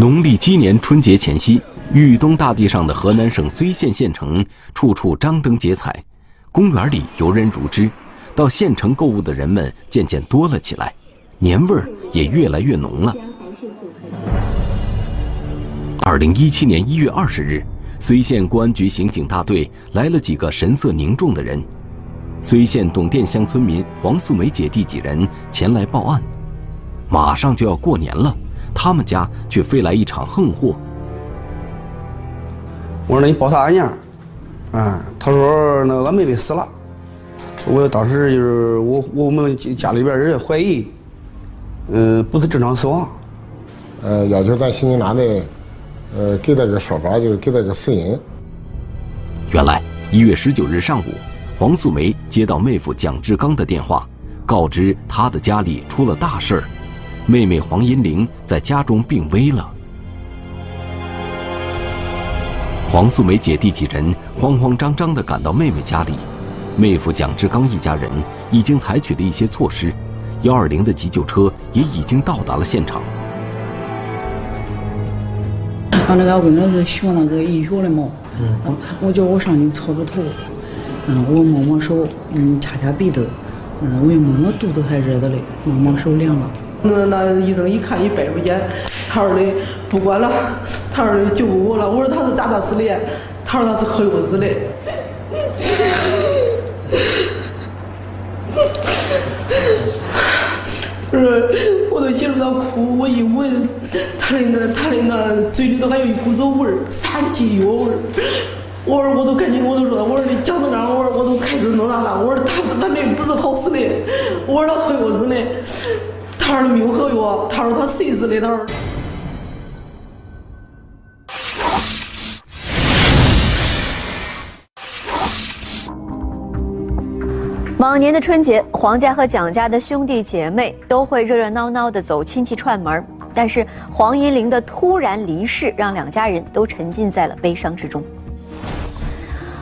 农历鸡年春节前夕，豫东大地上的河南省睢县县城处处张灯结彩，公园里游人如织，到县城购物的人们渐渐多了起来，年味儿也越来越浓了。二零一七年一月二十日，睢县公安局刑警大队来了几个神色凝重的人，睢县董店乡村民黄素梅姐弟几人前来报案，马上就要过年了。他们家却飞来一场横祸。我说：“那你报啥案件？”啊，他说：“那俺妹妹死了。”我当时就是我我们家里边人怀疑，嗯，不是正常死亡。呃，要求咱刑警大队，呃，给他个说法，就是给他个死因。原来一月十九日上午，黄素梅接到妹夫蒋志刚的电话，告知他的家里出了大事儿。妹妹黄银玲在家中病危了。黄素梅姐弟几人慌慌张张地赶到妹妹家里，妹夫蒋志刚一家人已经采取了一些措施，幺二零的急救车也已经到达了现场。俺那个我那是学那个医学的嘛，嗯，我叫我上去搓个头，嗯，我摸摸手，嗯，掐掐鼻头，嗯，我一摸摸肚子还热着嘞，摸摸手凉了。那那医生一看一掰出眼，他说的不管了，他说的救不活了。我说他是咋的死的？他说他是喝药死的。不是，我都寻思他哭。我一闻他的那他的那嘴里头还有一股子味儿，杀气药味儿。我说我都赶紧我都说，我说你讲到这儿，我说我都开始弄啥了。我说他他妹不是好死的，我说他喝药死的。他说没有喝药，他说他谁死的？他说。往年的春节，黄家和蒋家的兄弟姐妹都会热热闹闹的走亲戚串门但是黄银玲的突然离世，让两家人都沉浸在了悲伤之中。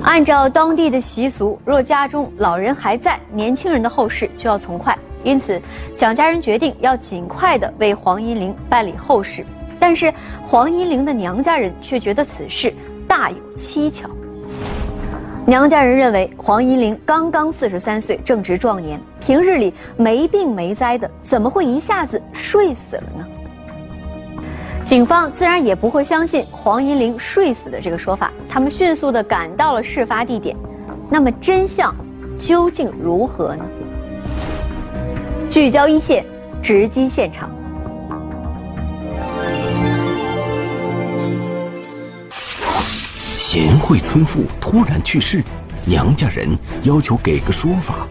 按照当地的习俗，若家中老人还在，年轻人的后事就要从快。因此，蒋家人决定要尽快的为黄银玲办理后事，但是黄银玲的娘家人却觉得此事大有蹊跷。娘家人认为黄银玲刚刚四十三岁，正值壮年，平日里没病没灾的，怎么会一下子睡死了呢？警方自然也不会相信黄银玲睡死的这个说法，他们迅速的赶到了事发地点。那么真相究竟如何呢？聚焦一线，直击现场。贤惠村妇突然去世，娘家人要求给个说法。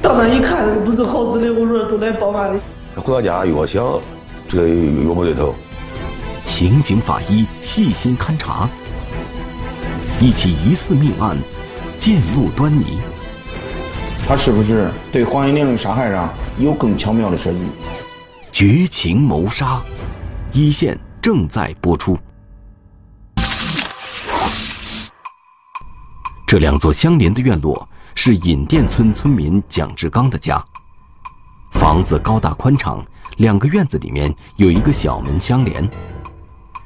到那一看，不是好死的，我说都来报案的。他回到家越想，这个越不对头。刑警法医细心勘查，一起疑似命案，渐露端倪。他是不是对黄银玲的杀害上有更巧妙的设计？绝情谋杀，一线正在播出。这两座相连的院落是尹店村村民蒋志刚的家。房子高大宽敞，两个院子里面有一个小门相连。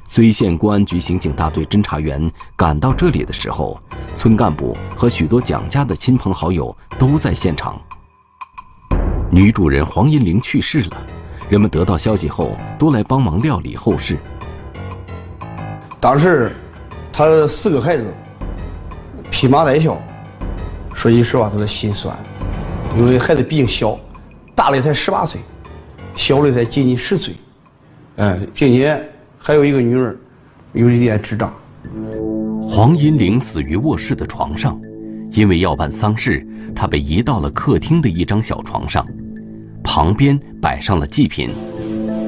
睢县公安局刑警大队侦查员赶到这里的时候。村干部和许多蒋家的亲朋好友都在现场。女主人黄银玲去世了，人们得到消息后都来帮忙料理后事。当时，他四个孩子披麻戴孝，说句实话，都是心酸，因为孩子毕竟小，大的才十八岁，小的才仅仅十岁，嗯，并且还有一个女儿，有一点智障。黄银玲死于卧室的床上，因为要办丧事，她被移到了客厅的一张小床上，旁边摆上了祭品，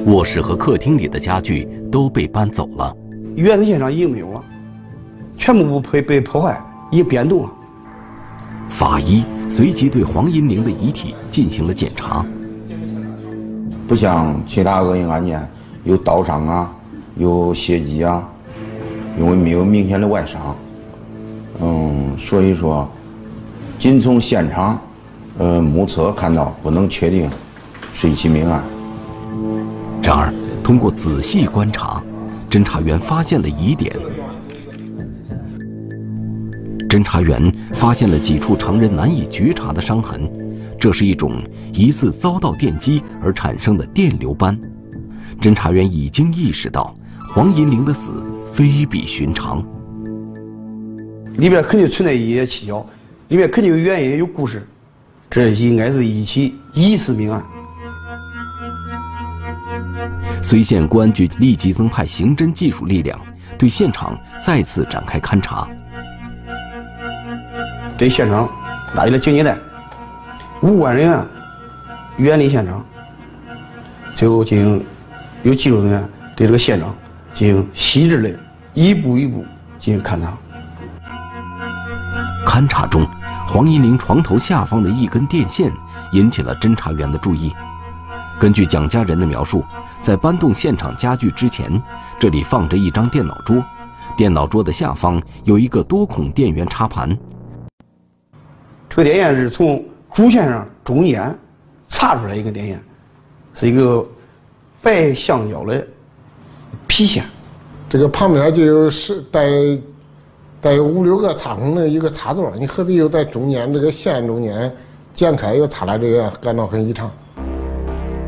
卧室和客厅里的家具都被搬走了，原始现场已经没有了，全部被被破坏，已经变动了。法医随即对黄银玲的遗体进行了检查，不像其他恶性案件有刀伤啊，有血迹啊。因为没有明显的外伤，嗯，所以说，仅从现场，呃，目测看到，不能确定是一起命案。然而，通过仔细观察，侦查员发现了疑点。侦查员发现了几处常人难以觉察的伤痕，这是一种疑似遭到电击而产生的电流斑。侦查员已经意识到黄银玲的死非比寻常，里边肯定存在一些蹊跷，里面肯定有原因、有故事，这应该是一起疑似命案。睢县公安局立即增派刑侦技术力量，对现场再次展开勘查。对现场拉起了警戒带，无关人员远离现场。最后进行有技术人员对这个现场进行细致的一步一步进行勘查。勘查中，黄银玲床头下方的一根电线引起了侦查员的注意。根据蒋家人的描述，在搬动现场家具之前，这里放着一张电脑桌，电脑桌的下方有一个多孔电源插盘。这个电线是从主线上中间插出来一根电线，是一个白橡胶的皮线。这个旁边就有是带带有五六个插孔的一个插座，你何必又在中间这个线中间剪开又插了这个，感到很异常。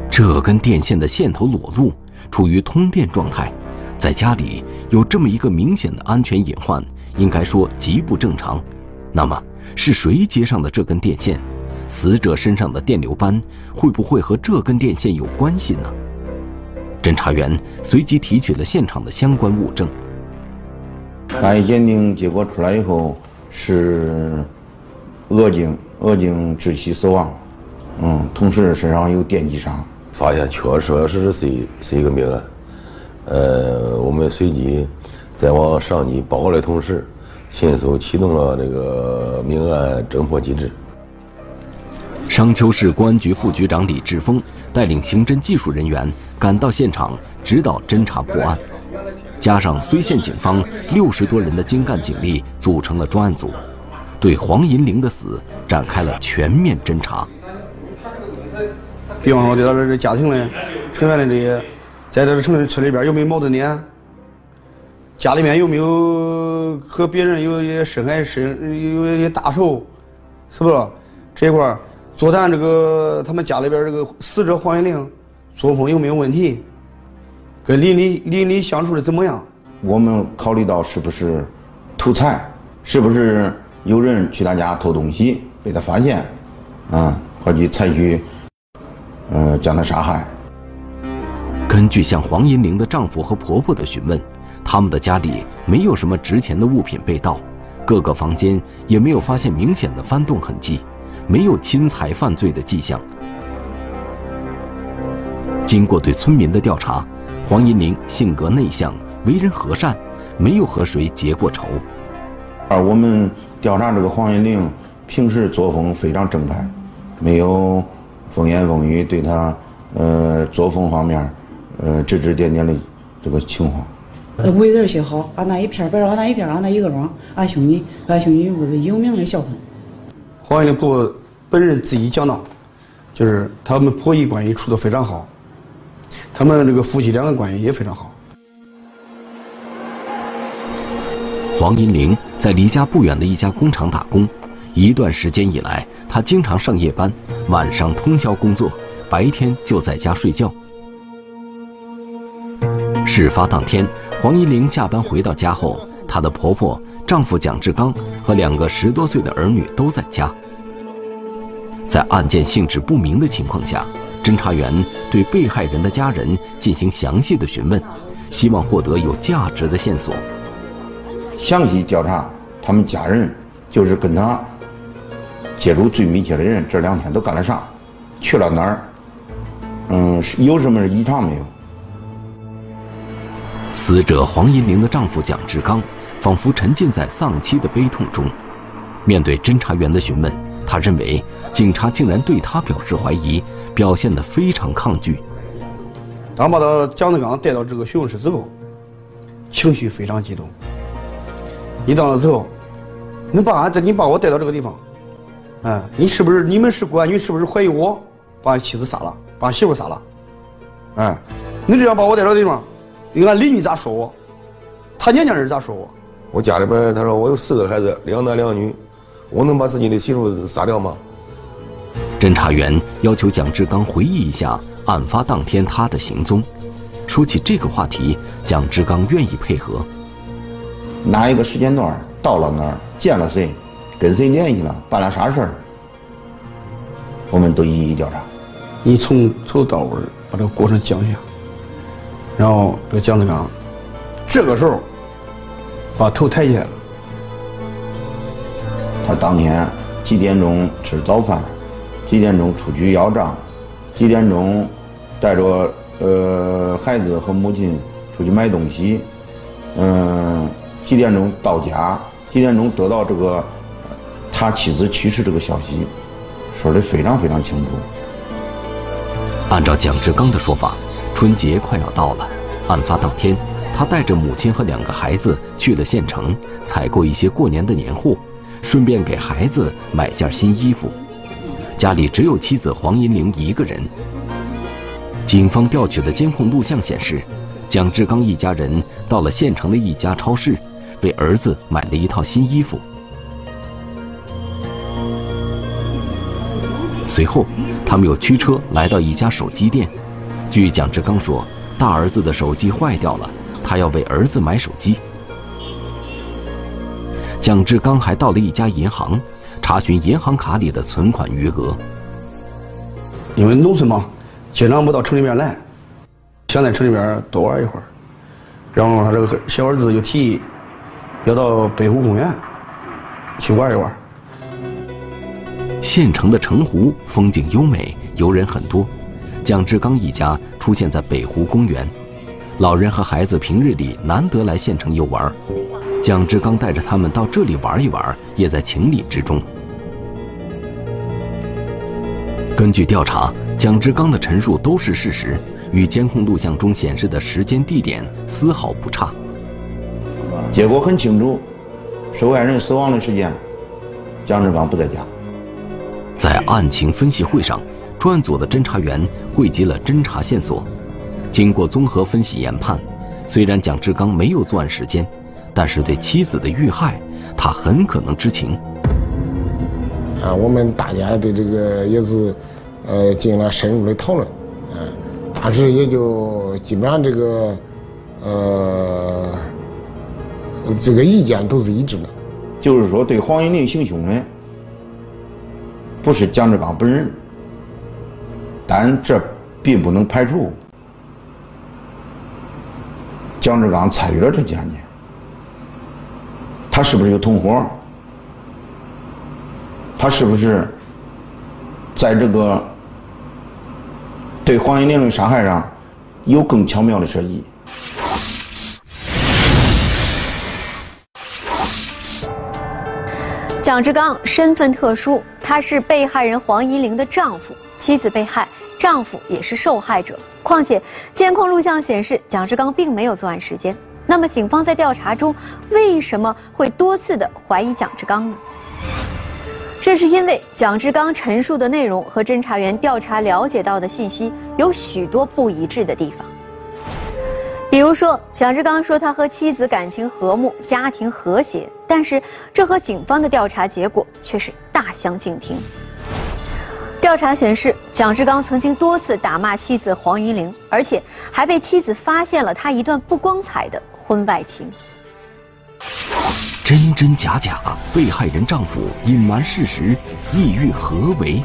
这根电线的线头裸露，处于通电状态，在家里有这么一个明显的安全隐患，应该说极不正常。那么是谁接上的这根电线？死者身上的电流斑会不会和这根电线有关系呢？侦查员随即提取了现场的相关物证。法医鉴定结果出来以后是额颈额颈窒息死亡，嗯，同时身上有电击伤。发现确实是是一是一个命案，呃，我们随即在往上级报告的同时，迅速启动了这个命案侦破机制。商丘市公安局副局长李志峰带领刑侦技术人员赶到现场，指导侦查破案，加上睢县警方六十多人的精干警力组成了专案组，对黄银玲的死展开了全面侦查。比方说，对他这这家庭的成员的这些，在这个城村里边有没有矛盾点？家里面有没有和别人有一些深爱深有一些大仇？是不是？这一块儿座谈这个他们家里边这个死者黄银玲作风有没有问题？跟邻里邻里相处的怎么样？我们考虑到是不是偷财，是不是有人去他家偷东西被他发现，啊，或者采取。呃，将他杀害。根据向黄银玲的丈夫和婆婆的询问，他们的家里没有什么值钱的物品被盗，各个房间也没有发现明显的翻动痕迹，没有侵财犯罪的迹象。经过对村民的调查，黄银玲性格内向，为人和善，没有和谁结过仇。而我们调查这个黄银玲，平时作风非常正派，没有。风言风语，对他，呃，作风方面，呃，指指点点的这个情况。为人些好，俺那一片儿，别说俺那一片儿，俺那一个庄，俺兄弟，俺兄弟屋是有名的孝顺。黄银玲婆婆本人自己讲到，就是他们婆媳关系处得非常好，他们这个夫妻两个关系也非常好。黄银玲在离家不远的一家工厂打工，一段时间以来。她经常上夜班，晚上通宵工作，白天就在家睡觉。事发当天，黄一玲下班回到家后，她的婆婆、丈夫蒋志刚和两个十多岁的儿女都在家。在案件性质不明的情况下，侦查员对被害人的家人进行详细的询问，希望获得有价值的线索。详细调查他们家人，就是跟他。接触最密切的人这两天都干了啥？去了哪儿？嗯，有什么异常没有？死者黄银玲的丈夫蒋志刚仿佛沉浸在丧妻的悲痛中。面对侦查员的询问，他认为警察竟然对他表示怀疑，表现得非常抗拒。当把他蒋志刚带到这个询问室之后，情绪非常激动。一到了之后，你把俺，你把我带到这个地方。嗯，你是不是你们是公安局？是不是怀疑我把俺妻子杀了，把媳妇杀了？哎，你这样把我带到地方，俺邻居咋说我？他娘家人咋说我？我家里边他说我有四个孩子，两男两女，我能把自己的媳妇杀掉吗？侦查员要求蒋志刚回忆一下案发当天他的行踪。说起这个话题，蒋志刚愿意配合。哪一个时间段到了哪儿，见了谁，跟谁联系了，办了啥事儿，我们都一一调查。你从头到尾把这个过程讲一下，然后这个蒋志刚这个时候把头抬起来了。他当天几点钟吃早饭，几点钟出去要账，几点钟带着。呃，孩子和母亲出去买东西，嗯，几点钟到家？几点钟得到这个他妻子去世这个消息？说的非常非常清楚。按照蒋志刚的说法，春节快要到了，案发当天，他带着母亲和两个孩子去了县城，采购一些过年的年货，顺便给孩子买件新衣服。家里只有妻子黄银玲一个人。警方调取的监控录像显示，蒋志刚一家人到了县城的一家超市，为儿子买了一套新衣服。随后，他们又驱车来到一家手机店。据蒋志刚说，大儿子的手机坏掉了，他要为儿子买手机。蒋志刚还到了一家银行，查询银行卡里的存款余额。因为农村嘛。经常不到城里面来，想在城里面多玩一会儿，然后他这个小儿子就提议要到北湖公园去玩一玩。县城的城湖风景优美，游人很多。蒋志刚一家出现在北湖公园，老人和孩子平日里难得来县城游玩，蒋志刚带着他们到这里玩一玩，也在情理之中。根据调查。蒋志刚的陈述都是事实，与监控录像中显示的时间地点丝毫不差。结果很清楚，受害人死亡的时间，蒋志刚不在家。在案情分析会上，专案组的侦查员汇集了侦查线索，经过综合分析研判，虽然蒋志刚没有作案时间，但是对妻子的遇害，他很可能知情。啊，我们大家对这个也是。呃，进行了深入的讨论，嗯，当时也就基本上这个，呃，这个意见都是一致的，就是说对黄银玲行凶的不是蒋志刚本人，但这并不能排除蒋志刚参与了这件案件，他是不是有同伙？他是不是在这个？对黄银玲的杀害上有更巧妙的设计。蒋志刚身份特殊，他是被害人黄银玲的丈夫，妻子被害，丈夫也是受害者。况且监控录像显示，蒋志刚并没有作案时间。那么，警方在调查中为什么会多次的怀疑蒋志刚呢？这是因为蒋志刚陈述的内容和侦查员调查了解到的信息有许多不一致的地方。比如说，蒋志刚说他和妻子感情和睦，家庭和谐，但是这和警方的调查结果却是大相径庭。调查显示，蒋志刚曾经多次打骂妻子黄银玲，而且还被妻子发现了他一段不光彩的婚外情。真真假假，被害人丈夫隐瞒事实，意欲何为？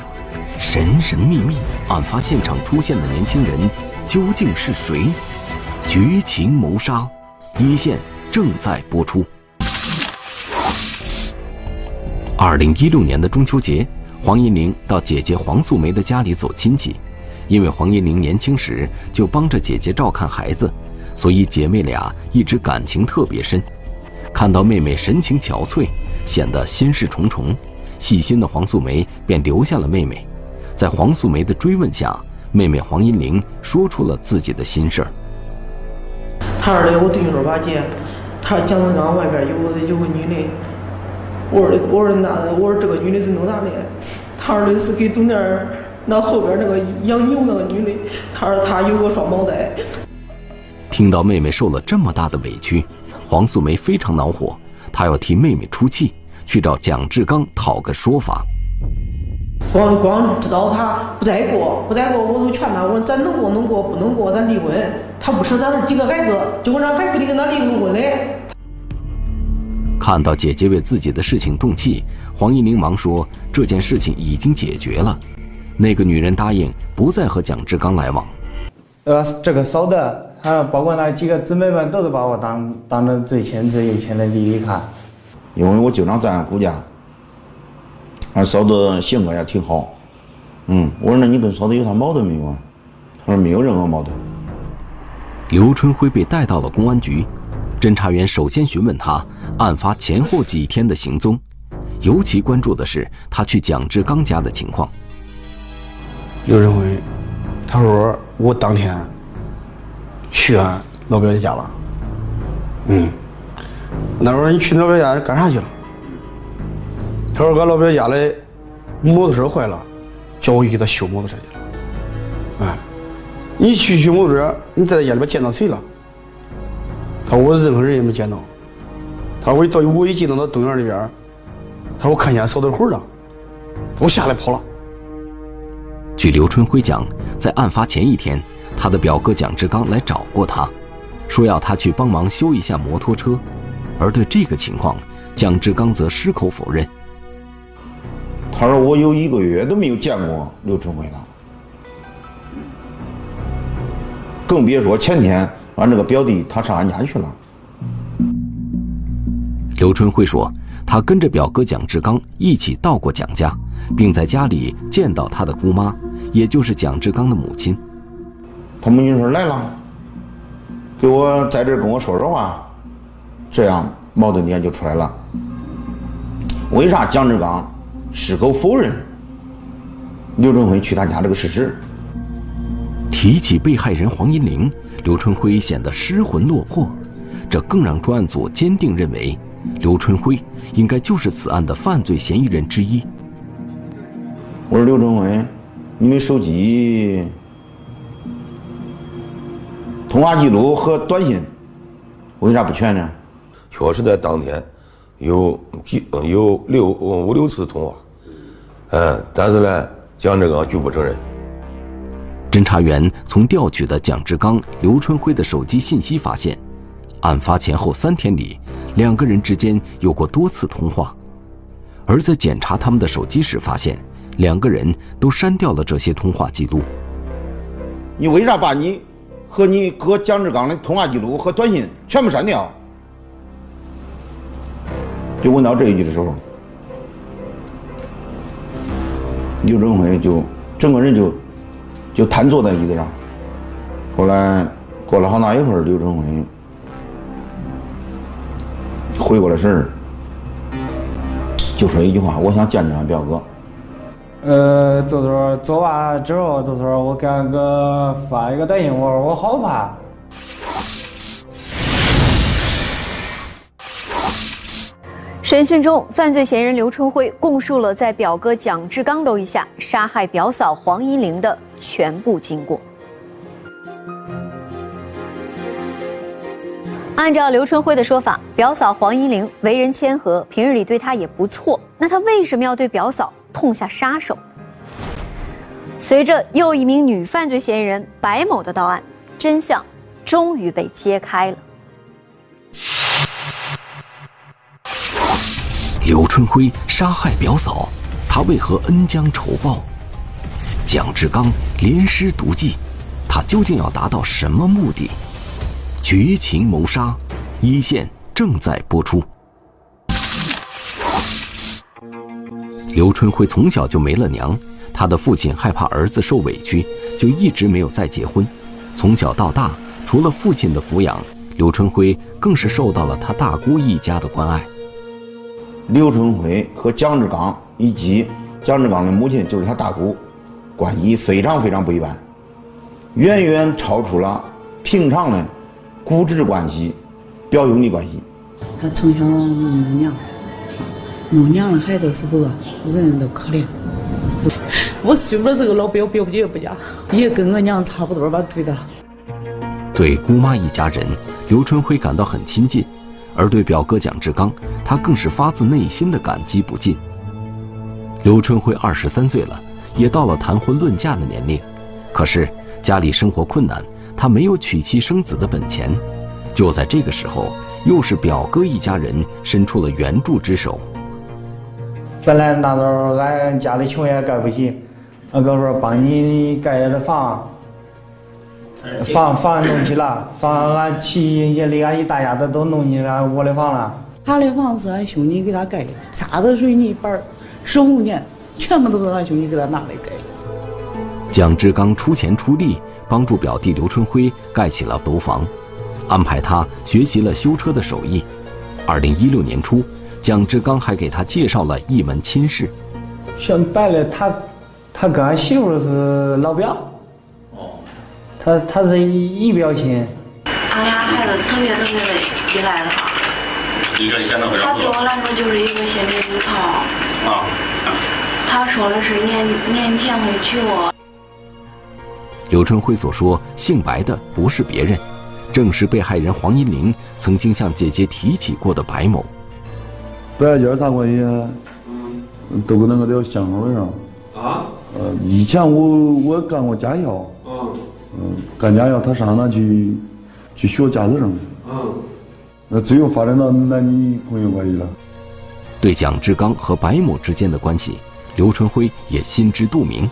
神神秘秘，案发现场出现的年轻人究竟是谁？绝情谋杀，一线正在播出。二零一六年的中秋节，黄银玲到姐姐黄素梅的家里走亲戚，因为黄银玲年轻时就帮着姐姐照看孩子，所以姐妹俩一直感情特别深。看到妹妹神情憔悴，显得心事重重，细心的黄素梅便留下了妹妹。在黄素梅的追问下，妹妹黄银玲说出了自己的心事儿。他说的，我对你说吧，姐，他蒋德刚外边有有个女的。我说的，我说那我说这个女的是弄啥的？他说的是给东店那后边那个养牛那个女的。他说他有个双胞胎。听到妹妹受了这么大的委屈，黄素梅非常恼火，她要替妹妹出气，去找蒋志刚讨个说法。光光知道他不再过，不再过，我都劝他，我说咱能过能过，不能过咱离婚。他不生咱这几个孩子，结果让还非得跟他离婚嘞。看到姐姐为自己的事情动气，黄一玲忙说这件事情已经解决了。那个女人答应不再和蒋志刚来往。呃，这个嫂子，还包括那几个姊妹们，都是把我当当成最亲最有亲的弟弟看。因为我经常在俺姑家，俺嫂子性格也挺好。嗯，我说那你跟嫂子有啥矛盾没有啊？他说没有任何矛盾。刘春辉被带到了公安局，侦查员首先询问他案发前后几天的行踪，尤其关注的是他去蒋志刚家的情况。刘春辉，他说我当天去俺老表家了。嗯，那我说你去老表家干啥去了？他说俺老表家的摩托车坏了，叫我去给他修摩托车去了。哎，你去修摩托车，你在家里边见到谁了？他说我任何人也没见到。他说我一到我一进到那东院里边，他说我看见嫂子魂了，我吓得跑了。据刘春辉讲，在案发前一天，他的表哥蒋志刚来找过他，说要他去帮忙修一下摩托车，而对这个情况，蒋志刚则矢口否认。他说我有一个月都没有见过刘春辉了，更别说前天俺这个表弟他上俺家去了。刘春辉说，他跟着表哥蒋志刚一起到过蒋家，并在家里见到他的姑妈，也就是蒋志刚的母亲。他母亲说来了，给我在这儿跟我说说话，这样矛盾点就出来了。为啥蒋志刚矢口否认刘春辉去他家这个事实？提起被害人黄银玲，刘春辉显得失魂落魄，这更让专案组坚定认为，刘春辉应该就是此案的犯罪嫌疑人之一。我说刘春辉，你的手机通话记录和短信为啥不全呢？确实在当天有几有六五六次通话，嗯，但是呢，蒋志刚拒不承认。侦查员从调取的蒋志刚、刘春辉的手机信息发现，案发前后三天里，两个人之间有过多次通话，而在检查他们的手机时，发现两个人都删掉了这些通话记录。你为啥把你和你哥蒋志刚的通话记录和短信全部删掉？就问到这一句的时候，刘振辉就整个人就就瘫坐在椅子上。后来过了好大一会儿，刘振辉回过来神儿，就说一句话：“我想见见俺表哥。”呃，就说做完之后，就说我给俺哥发一个短信，我说我好怕。审讯中，犯罪嫌疑人刘春辉供述了在表哥蒋志刚斗意下杀害表嫂黄一玲的全部经过。按照刘春辉的说法，表嫂黄一玲为人谦和，平日里对他也不错，那他为什么要对表嫂痛下杀手？随着又一名女犯罪嫌疑人白某的到案，真相终于被揭开了。刘春辉杀害表嫂，他为何恩将仇报？蒋志刚连施毒计，他究竟要达到什么目的？绝情谋杀，一线正在播出。刘春辉从小就没了娘，他的父亲害怕儿子受委屈，就一直没有再结婚。从小到大，除了父亲的抚养，刘春辉更是受到了他大姑一家的关爱。刘春辉和蒋志刚以及蒋志刚的母亲就是他大姑，关系非常非常不一般，远远超出了平常的姑侄关系、表兄弟关系。他从小没娘，没娘的孩子是不是人人都可怜？我媳妇这个老表表姐不家，也跟我娘差不多吧对的。对姑妈一家人，刘春辉感到很亲近，而对表哥蒋志刚，他更是发自内心的感激不尽。刘春辉二十三岁了，也到了谈婚论嫁的年龄，可是家里生活困难，他没有娶妻生子的本钱。就在这个时候，又是表哥一家人伸出了援助之手。本来那时候俺家里穷也盖不起，俺哥说帮你盖的房，房房弄起了，房俺齐也里俺一大家子都弄进了我的房了。他的房子俺兄弟给他盖的，沙子、水泥板、十五年，全部都是俺兄弟给他拿来盖的。蒋志刚出钱出力帮助表弟刘春辉盖起了楼房，安排他学习了修车的手艺。二零一六年初，蒋志刚还给他介绍了一门亲事。说白了，他他跟俺媳妇是老表。哦。他他是姨表亲。俺俩孩子特别特别的依赖他。你说你现在他对我来说就是一个心灵依靠。啊。他说的是年年前会娶我。刘春辉所说姓白的不是别人，正是被害人黄银玲曾经向姐姐提起过的白某。白家儿啥关系？嗯，都跟那个叫相好上。啊？呃，以前我我干过驾校。嗯。嗯，干驾校，他上那去，去学驾驶证。嗯。那最后发展到男女朋友关系了。对蒋志刚和白某之间的关系，刘春辉也心知肚明。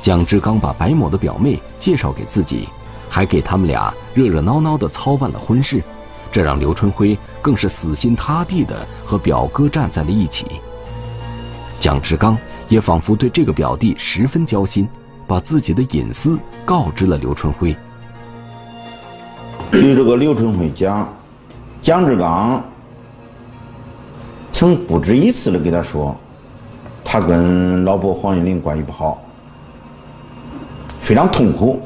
蒋志刚把白某的表妹介绍给自己，还给他们俩热热闹闹的操办了婚事，这让刘春辉更是死心塌地的和表哥站在了一起。蒋志刚也仿佛对这个表弟十分交心，把自己的隐私告知了刘春辉。据这个刘春辉讲，蒋志刚曾不止一次的给他说，他跟老婆黄玉玲关系不好。非常痛苦。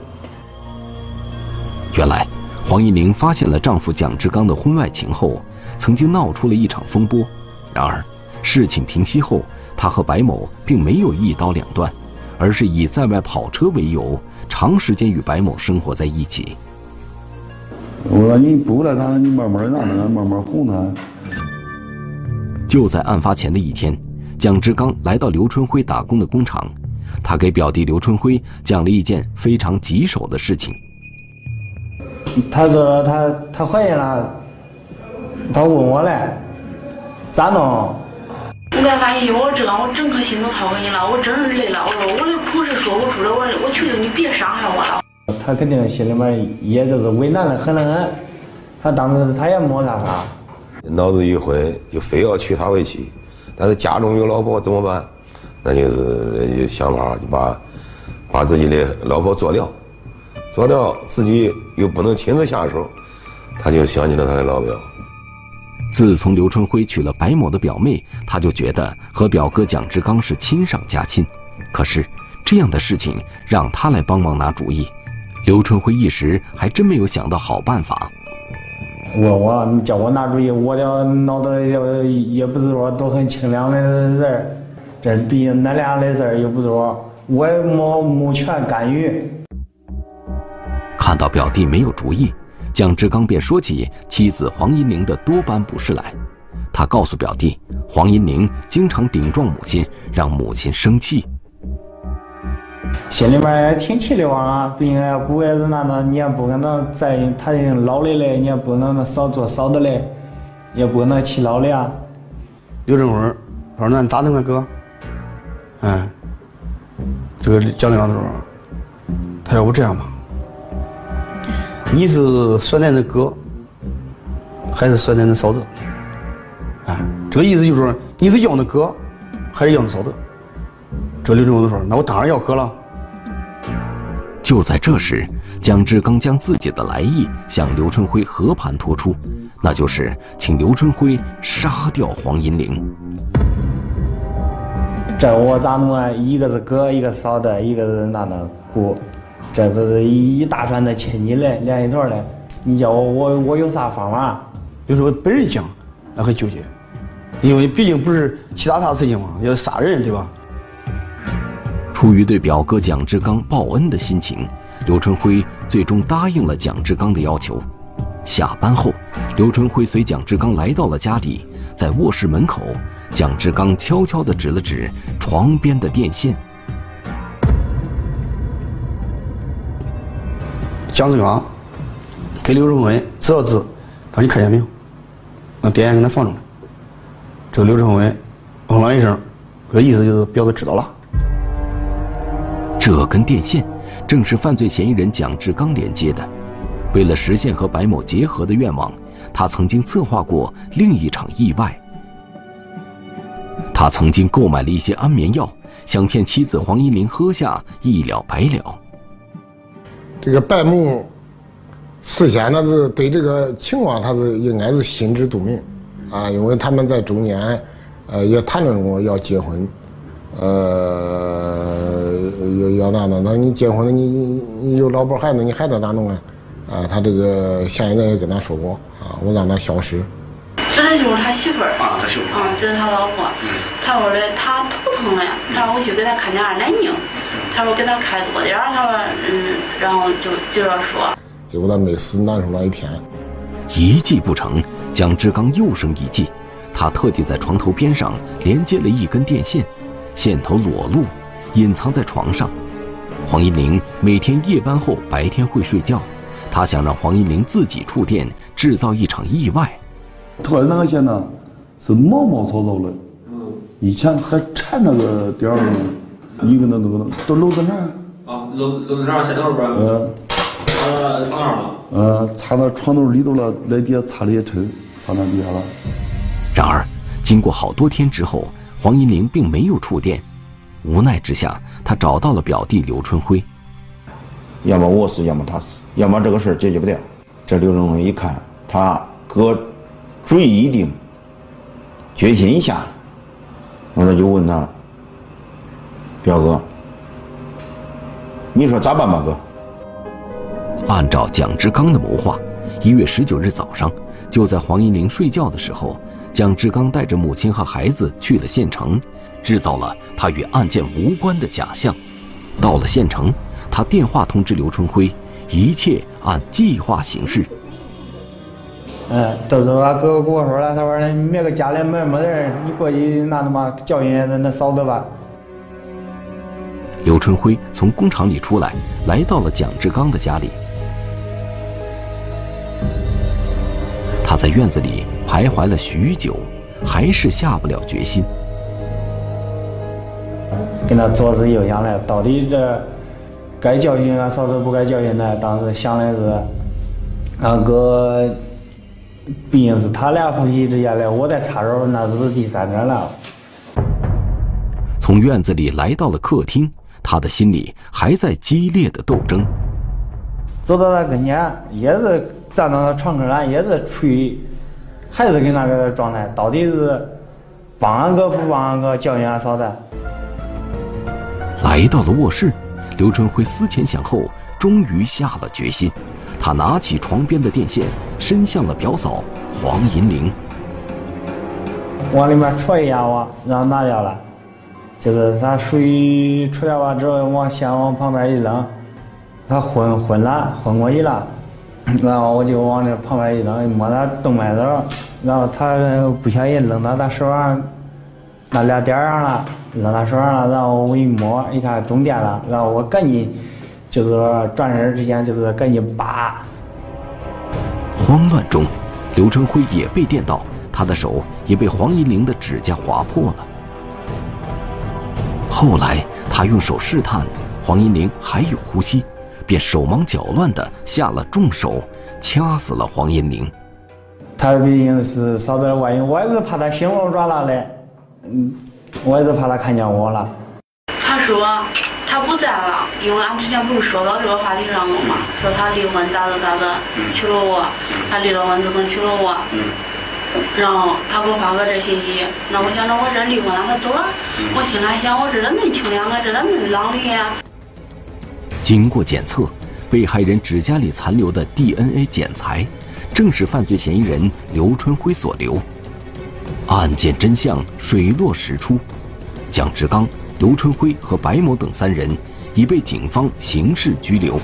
原来，黄一玲发现了丈夫蒋志刚的婚外情后，曾经闹出了一场风波。然而，事情平息后，她和白某并没有一刀两断，而是以在外跑车为由，长时间与白某生活在一起。我说你不来他，你慢慢让他，慢慢哄他。就在案发前的一天，蒋志刚来到刘春辉打工的工厂。他给表弟刘春辉讲了一件非常棘手的事情。他说他他怀孕了，他问我嘞，咋弄？我给他发信息，我知道我整颗心都掏给你了，我真是累了。我说我的苦是说不出的，我我求求你别伤害我了。他肯定心里面也就是为难的很的很，他当时他也没啥法。脑子一昏，就非要娶她为妻，但是家中有老婆怎么办？那就是想法就把把自己的老婆做掉，做掉自己又不能亲自下手，他就想起了他的老表。自从刘春辉娶了白某的表妹，他就觉得和表哥蒋志刚是亲上加亲。可是这样的事情让他来帮忙拿主意，刘春辉一时还真没有想到好办法。问我，叫我拿主意，我的脑子也也不是说都很清亮的人。这毕竟那俩的事儿，又不是说我也没没权干预。看到表弟没有主意，蒋志刚便说起妻子黄银玲的多般不是来。他告诉表弟，黄银玲经常顶撞母亲，让母亲生气。心里面也挺气的慌啊！不应该不该是那个，你也不可能在他已经老了嘞，你也不能那少做少的嘞，也不能气老的啊。刘正辉说：“那你咋弄啊，哥？”嗯，这个蒋亮的时候，他要不这样吧？你是酸奶的哥，还是酸奶的嫂子？哎，这个意思就是说，你是要那哥，还是要那嫂子？这刘正辉说：“那我当然要哥了。”就在这时，蒋志刚将自己的来意向刘春辉和盘托出，那就是请刘春辉杀掉黄银玲。这我咋弄啊？一个是哥，一个嫂子，一个是那那姑，这都是一大串的亲戚来，连一坨嘞。你叫我，我我有啥方法？有时候本人讲，那很纠结，因为毕竟不是其他啥事情嘛，要杀人对吧？出于对表哥蒋志刚报恩的心情，刘春辉最终答应了蒋志刚的要求。下班后，刘春辉随蒋志刚来到了家里，在卧室门口，蒋志刚悄悄地指了指床边的电线。蒋志刚给刘春辉指了指，说：“你看见没有？那电线给他放着呢。”这个刘春辉嗯了一声，这意思就是表示知道了。这根电线正是犯罪嫌疑人蒋志刚连接的。为了实现和白某结合的愿望，他曾经策划过另一场意外。他曾经购买了一些安眠药，想骗妻子黄一玲喝下，一了百了。这个白某事先他是对这个情况他是应该是心知肚明，啊，因为他们在中间，呃，也谈论过要结婚，呃，要要那那，那你结婚了，你你有老婆孩子，你孩子咋弄啊？啊，他这个嫌疑人也跟他说过啊，我让他消失。指的就是他媳妇儿啊，他媳妇儿啊，指的他老婆。嗯他说的他头疼了，他说我去给他看点二奶宁，他说给他开多点他说嗯，然后就接着说。结果他没死，难受了一天。一计不成，蒋志刚又生一计，他特地在床头边上连接了一根电线，线头裸露，隐藏在床上。黄一玲每天夜班后白天会睡觉。他想让黄一玲自己触电，制造一场意外。他那个线呢，是毛毛糙糙的，嗯，以前还缠那个点儿呢，一个那那个都露在哪儿？啊，露露在哪儿？线头边儿。嗯。插到床上了。呃，插到床头里头了，那底下插了也抻，插那底下了。然而，经过好多天之后，黄银玲并没有触电。无奈之下，他找到了表弟刘春辉。要么我死，要么他死，要么这个事儿解决不掉。这刘春辉一看，他哥主意已定，决心一下，我这就问他：“表哥，你说咋办吧，哥？”按照蒋志刚的谋划，一月十九日早上，就在黄一玲睡觉的时候，蒋志刚带着母亲和孩子去了县城，制造了他与案件无关的假象。到了县城。他电话通知刘春辉，一切按计划行事。嗯，到时候他哥哥跟我说了，他说你那个家里没没人，你过去那他妈教训那那嫂子吧。刘春辉从工厂里出来，来到了蒋志刚的家里。他在院子里徘徊了许久，还是下不了决心。跟他左思右想的，到底这。该教训俺嫂子，不该教训他。当时想的是，俺哥毕竟是他俩夫妻之间的，我再插手那都是第三者了。从院子里来到了客厅，他的心里还在激烈的斗争。走到他跟前，也是站到他床根上，也是处于还是跟那个状态，到底是帮俺哥不帮俺哥教训俺嫂子？来到了卧室。刘春辉思前想后，终于下了决心。他拿起床边的电线，伸向了表嫂黄银玲，往里面戳一下，我让拿掉了。就是他水出来完之后，往先往旁边一扔，他昏昏了，昏过去了。然后我就往这旁边一扔，摸他动脉头，然后他不小心扔到他手上那俩点上了。扔他手上了，然后我一摸，一看中电了，然后我赶紧，就是转身之前就是赶紧拔。慌乱中，刘春辉也被电到，他的手也被黄一玲的指甲划破了。后来他用手试探黄银玲还有呼吸，便手忙脚乱的下了重手，掐死了黄银玲。他毕竟是嫂子的外人，我也是怕他心龙转了嘞，嗯。我也是怕他看见我了。他说他不在了，因为俺之前不是说到这个话题上了嘛，说他离婚咋的咋的，娶了我，他离了婚就能娶了我，然后他给我发个这信息，那我想着我这离婚了，他走了，我心里还想我这咋恁清凉啊，这咋恁朗的呀？经过检测，被害人指甲里残留的 DNA 检材，正是犯罪嫌疑人刘春辉所留。案件真相水落石出，蒋志刚、刘春辉和白某等三人已被警方刑事拘留。